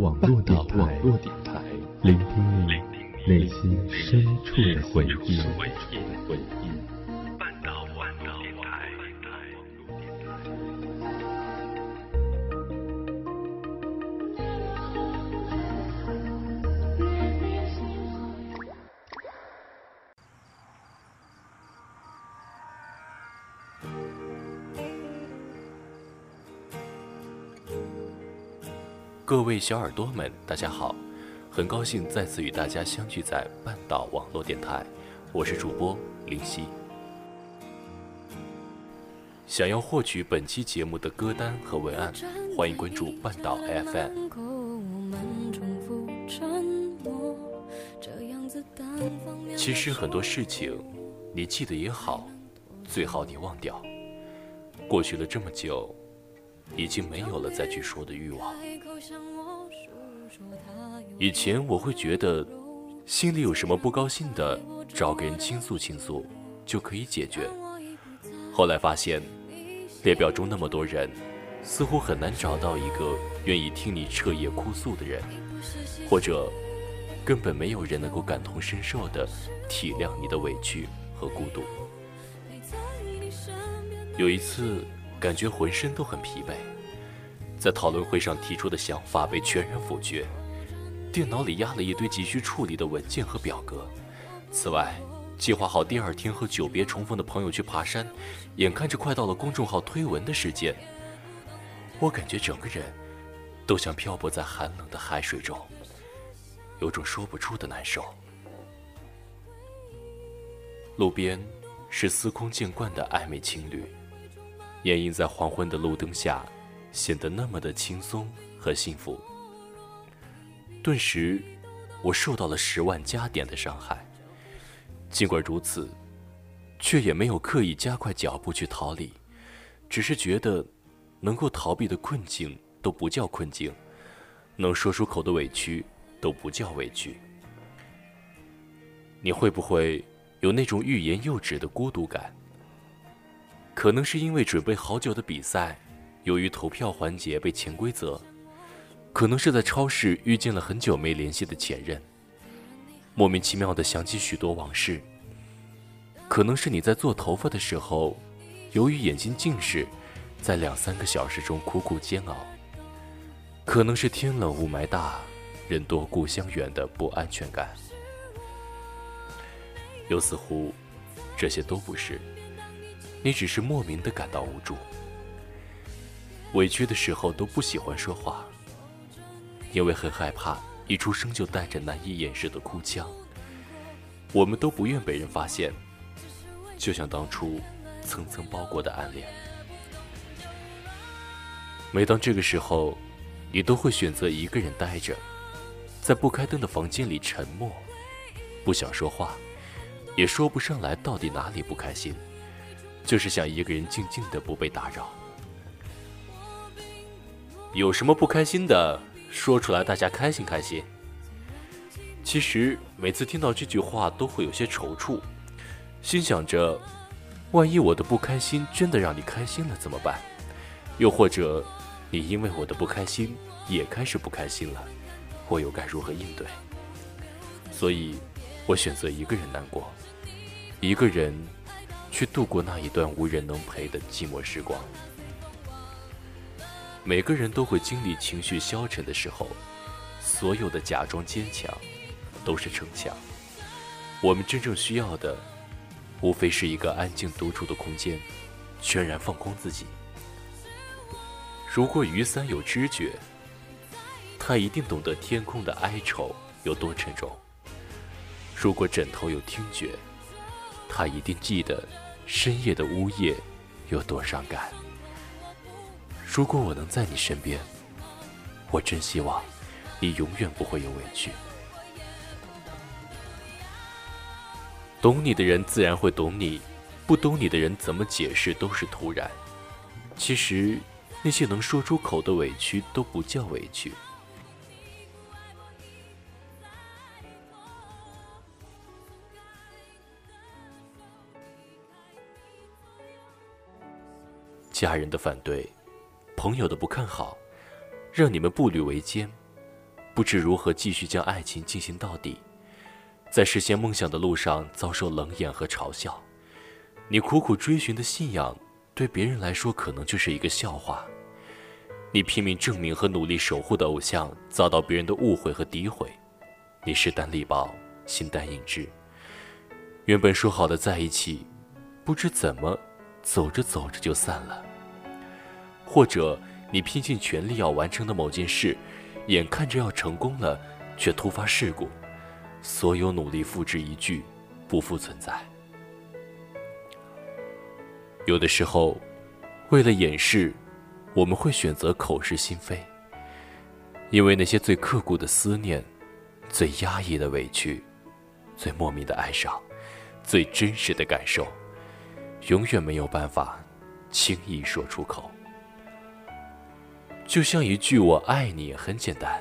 网络电台，聆听你内心深处的回忆。各位小耳朵们，大家好，很高兴再次与大家相聚在半岛网络电台，我是主播林夕。想要获取本期节目的歌单和文案，欢迎关注半岛 FM。其实很多事情，你记得也好，最好你忘掉。过去了这么久。已经没有了再去说的欲望。以前我会觉得，心里有什么不高兴的，找个人倾诉倾诉，就可以解决。后来发现，列表中那么多人，似乎很难找到一个愿意听你彻夜哭诉的人，或者，根本没有人能够感同身受的体谅你的委屈和孤独。有一次。感觉浑身都很疲惫，在讨论会上提出的想法被全然否决，电脑里压了一堆急需处理的文件和表格。此外，计划好第二天和久别重逢的朋友去爬山，眼看着快到了公众号推文的时间，我感觉整个人都像漂泊在寒冷的海水中，有种说不出的难受。路边是司空见惯的暧昧情侣。掩映在黄昏的路灯下，显得那么的轻松和幸福。顿时，我受到了十万加点的伤害。尽管如此，却也没有刻意加快脚步去逃离，只是觉得，能够逃避的困境都不叫困境，能说出口的委屈都不叫委屈。你会不会有那种欲言又止的孤独感？可能是因为准备好久的比赛，由于投票环节被潜规则；可能是在超市遇见了很久没联系的前任，莫名其妙的想起许多往事；可能是你在做头发的时候，由于眼睛近视，在两三个小时中苦苦煎熬；可能是天冷雾霾大，人多故乡远的不安全感。又似乎，这些都不是。你只是莫名的感到无助，委屈的时候都不喜欢说话，因为很害怕一出生就带着难以掩饰的哭腔。我们都不愿被人发现，就像当初层层包裹的暗恋。每当这个时候，你都会选择一个人待着，在不开灯的房间里沉默，不想说话，也说不上来到底哪里不开心。就是想一个人静静的不被打扰。有什么不开心的，说出来大家开心开心。其实每次听到这句话都会有些踌躇，心想着，万一我的不开心真的让你开心了怎么办？又或者，你因为我的不开心也开始不开心了，我又该如何应对？所以，我选择一个人难过，一个人。去度过那一段无人能陪的寂寞时光。每个人都会经历情绪消沉的时候，所有的假装坚强，都是逞强。我们真正需要的，无非是一个安静独处的空间，全然放空自己。如果雨伞有知觉，它一定懂得天空的哀愁有多沉重；如果枕头有听觉，他一定记得深夜的呜咽有多伤感。如果我能在你身边，我真希望你永远不会有委屈。懂你的人自然会懂你，不懂你的人怎么解释都是突然。其实，那些能说出口的委屈都不叫委屈。家人的反对，朋友的不看好，让你们步履维艰，不知如何继续将爱情进行到底，在实现梦想的路上遭受冷眼和嘲笑。你苦苦追寻的信仰，对别人来说可能就是一个笑话。你拼命证明和努力守护的偶像，遭到别人的误会和诋毁。你势单力薄，形单影只。原本说好的在一起，不知怎么，走着走着就散了。或者你拼尽全力要完成的某件事，眼看着要成功了，却突发事故，所有努力付之一炬，不复存在。有的时候，为了掩饰。我们会选择口是心非，因为那些最刻骨的思念、最压抑的委屈、最莫名的哀伤、最真实的感受，永远没有办法轻易说出口。就像一句“我爱你”很简单，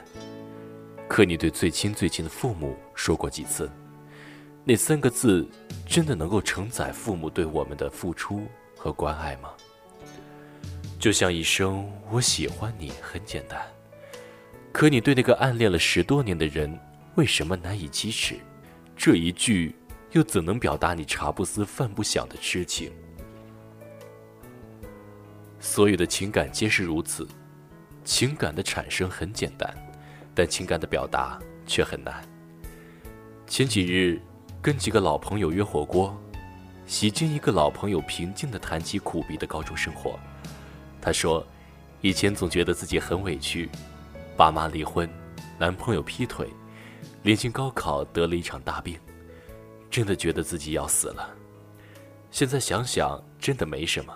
可你对最亲最亲的父母说过几次？那三个字真的能够承载父母对我们的付出和关爱吗？就像一声“我喜欢你”很简单，可你对那个暗恋了十多年的人，为什么难以启齿？这一句又怎能表达你茶不思饭不想的痴情？所有的情感皆是如此，情感的产生很简单，但情感的表达却很难。前几日跟几个老朋友约火锅，喜见一个老朋友平静地谈起苦逼的高中生活。他说：“以前总觉得自己很委屈，爸妈离婚，男朋友劈腿，临近高考得了一场大病，真的觉得自己要死了。现在想想，真的没什么，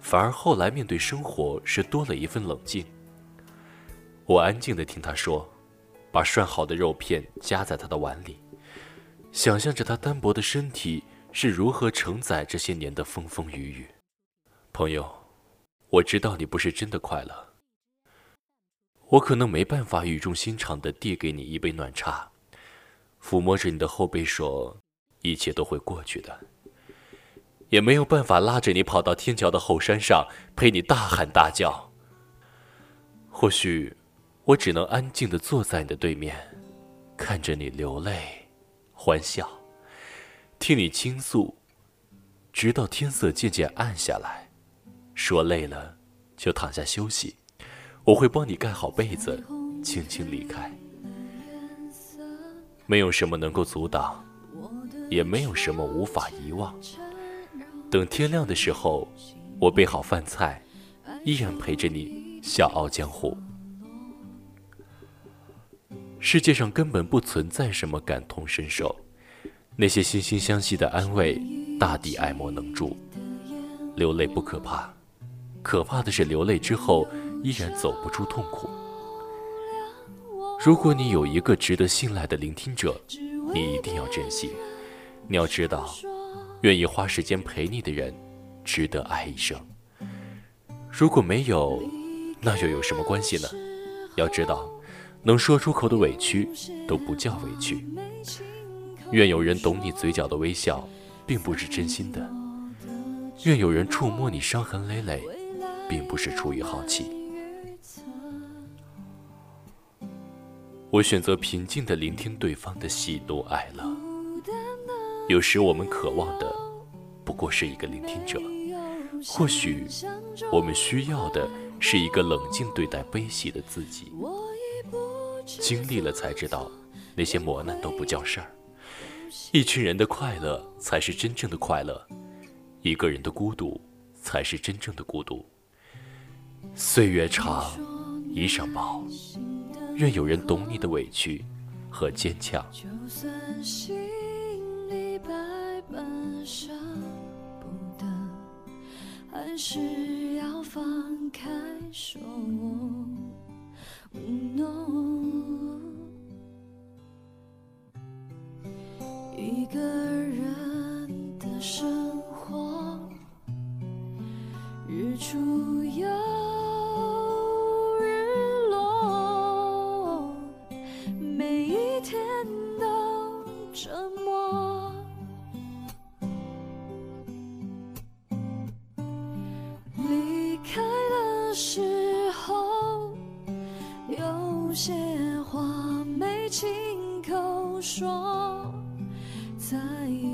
反而后来面对生活是多了一份冷静。”我安静的听他说，把涮好的肉片夹在他的碗里，想象着他单薄的身体是如何承载这些年的风风雨雨。朋友。我知道你不是真的快乐，我可能没办法语重心长的递给你一杯暖茶，抚摸着你的后背说一切都会过去的，也没有办法拉着你跑到天桥的后山上陪你大喊大叫。或许我只能安静的坐在你的对面，看着你流泪、欢笑，听你倾诉，直到天色渐渐暗下来。说累了，就躺下休息。我会帮你盖好被子，轻轻离开。没有什么能够阻挡，也没有什么无法遗忘。等天亮的时候，我备好饭菜，依然陪着你笑傲江湖。世界上根本不存在什么感同身受，那些惺惺相惜的安慰，大抵爱莫能助。流泪不可怕。可怕的是，流泪之后依然走不出痛苦。如果你有一个值得信赖的聆听者，你一定要珍惜。你要知道，愿意花时间陪你的人，值得爱一生。如果没有，那又有什么关系呢？要知道，能说出口的委屈都不叫委屈。愿有人懂你嘴角的微笑，并不是真心的。愿有人触摸你伤痕累累。并不是出于好奇。我选择平静的聆听对方的喜怒哀乐。有时我们渴望的不过是一个聆听者，或许我们需要的是一个冷静对待悲喜的自己。经历了才知道，那些磨难都不叫事儿。一群人的快乐才是真正的快乐，一个人的孤独才是真正的孤独。岁月长，衣裳薄，愿有人懂你的委屈和坚强。一个人的生活日出又日落每一天都沉默。离开的时候有些话没亲口说。在。